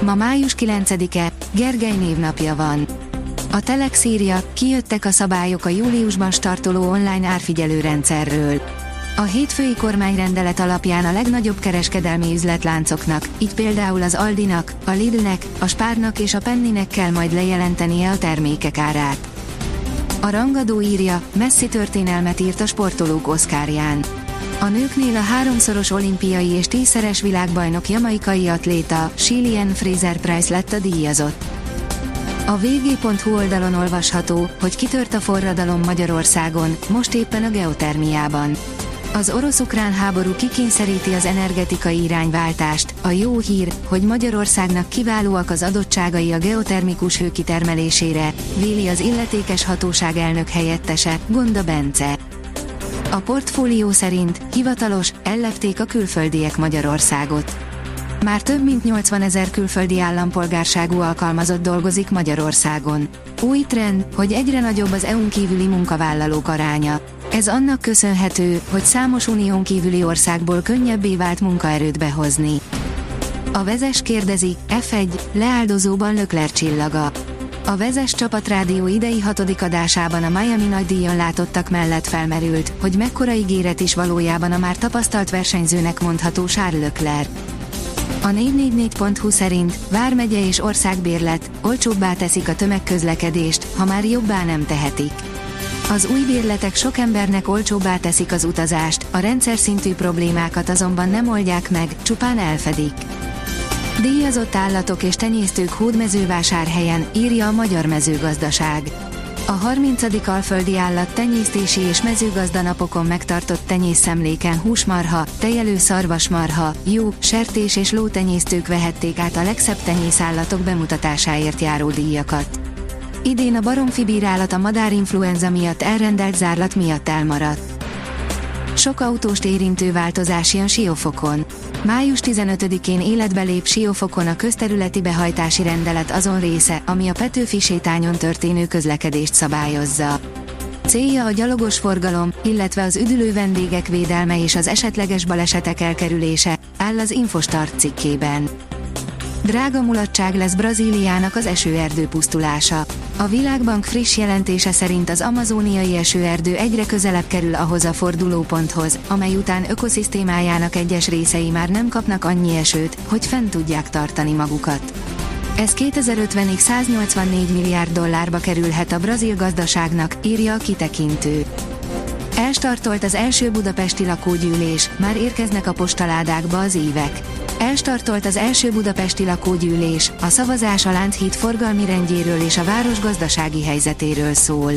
Ma május 9-e, Gergely névnapja van. A Telex írja, kijöttek a szabályok a júliusban startoló online árfigyelő rendszerről. A hétfői kormányrendelet alapján a legnagyobb kereskedelmi üzletláncoknak, így például az Aldinak, a Lidlnek, a Spárnak és a Penninek kell majd lejelentenie a termékek árát. A rangadó írja, messzi történelmet írt a sportolók oszkárján. A nőknél a háromszoros olimpiai és tízszeres világbajnok jamaikai atléta, Shilian Fraser Price lett a díjazott. A vg.hu oldalon olvasható, hogy kitört a forradalom Magyarországon, most éppen a geotermiában. Az orosz-ukrán háború kikényszeríti az energetikai irányváltást. A jó hír, hogy Magyarországnak kiválóak az adottságai a geotermikus hő kitermelésére, véli az illetékes hatóság elnök helyettese, Gonda Bence. A portfólió szerint hivatalos, ellepték a külföldiek Magyarországot. Már több mint 80 ezer külföldi állampolgárságú alkalmazott dolgozik Magyarországon. Új trend, hogy egyre nagyobb az EU-n kívüli munkavállalók aránya. Ez annak köszönhető, hogy számos unión kívüli országból könnyebbé vált munkaerőt behozni. A vezes kérdezi, F1, leáldozóban Lökler csillaga. A Vezes csapatrádió idei hatodik adásában a Miami nagydíjon látottak mellett felmerült, hogy mekkora ígéret is valójában a már tapasztalt versenyzőnek mondható Charles Leclerc. A 444.hu szerint Vármegye és országbérlet olcsóbbá teszik a tömegközlekedést, ha már jobbá nem tehetik. Az új bérletek sok embernek olcsóbbá teszik az utazást, a rendszer szintű problémákat azonban nem oldják meg, csupán elfedik. Díjazott állatok és tenyésztők hódmezővásárhelyen, írja a Magyar Mezőgazdaság. A 30. Alföldi Állat tenyésztési és mezőgazdanapokon megtartott tenyészszemléken húsmarha, tejelő szarvasmarha, jó, sertés és lótenyésztők vehették át a legszebb tenyészállatok bemutatásáért járó díjakat. Idén a baromfi bírálat a madárinfluenza miatt elrendelt zárlat miatt elmaradt. Sok autóst érintő változás jön Siófokon. Május 15-én életbe lép Siófokon a közterületi behajtási rendelet azon része, ami a Petőfi sétányon történő közlekedést szabályozza. Célja a gyalogos forgalom, illetve az üdülő vendégek védelme és az esetleges balesetek elkerülése, áll az Infostart cikkében. Drága mulatság lesz Brazíliának az esőerdő pusztulása. A Világbank friss jelentése szerint az amazóniai esőerdő egyre közelebb kerül ahhoz a fordulóponthoz, amely után ökoszisztémájának egyes részei már nem kapnak annyi esőt, hogy fent tudják tartani magukat. Ez 2050-ig 184 milliárd dollárba kerülhet a brazil gazdaságnak, írja a kitekintő. Elstartolt az első budapesti lakógyűlés, már érkeznek a postaládákba az évek. Elstartolt az első budapesti lakógyűlés, a szavazás a Lánchíd forgalmi rendjéről és a város gazdasági helyzetéről szól.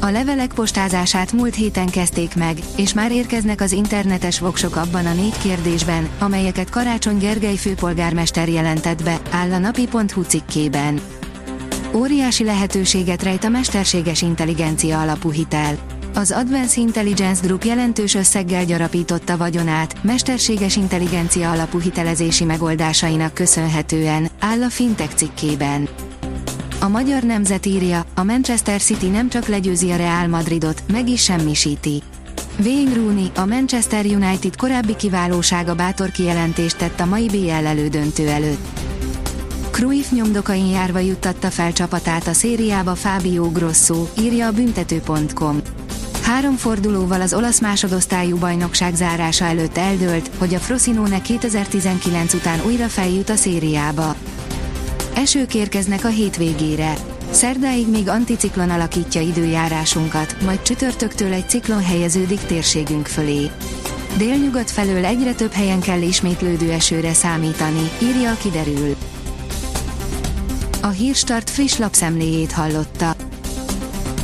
A levelek postázását múlt héten kezdték meg, és már érkeznek az internetes voksok abban a négy kérdésben, amelyeket Karácsony Gergely főpolgármester jelentett be, áll a napi.hu cikkében. Óriási lehetőséget rejt a mesterséges intelligencia alapú hitel. Az Advanced Intelligence Group jelentős összeggel gyarapította vagyonát, mesterséges intelligencia alapú hitelezési megoldásainak köszönhetően, áll a Fintech cikkében. A magyar nemzet írja, a Manchester City nem csak legyőzi a Real Madridot, meg is semmisíti. Wayne Rooney, a Manchester United korábbi kiválósága bátor kijelentést tett a mai BL elődöntő előtt. Cruyff nyomdokain járva juttatta fel csapatát a szériába Fábio Grosso, írja a büntető.com. Három fordulóval az olasz másodosztályú bajnokság zárása előtt eldőlt, hogy a Frosinone 2019 után újra feljut a szériába. Esők érkeznek a hétvégére. Szerdáig még anticiklon alakítja időjárásunkat, majd csütörtöktől egy ciklon helyeződik térségünk fölé. Délnyugat felől egyre több helyen kell ismétlődő esőre számítani, írja a kiderül. A Hírstart friss lapszemléjét hallotta.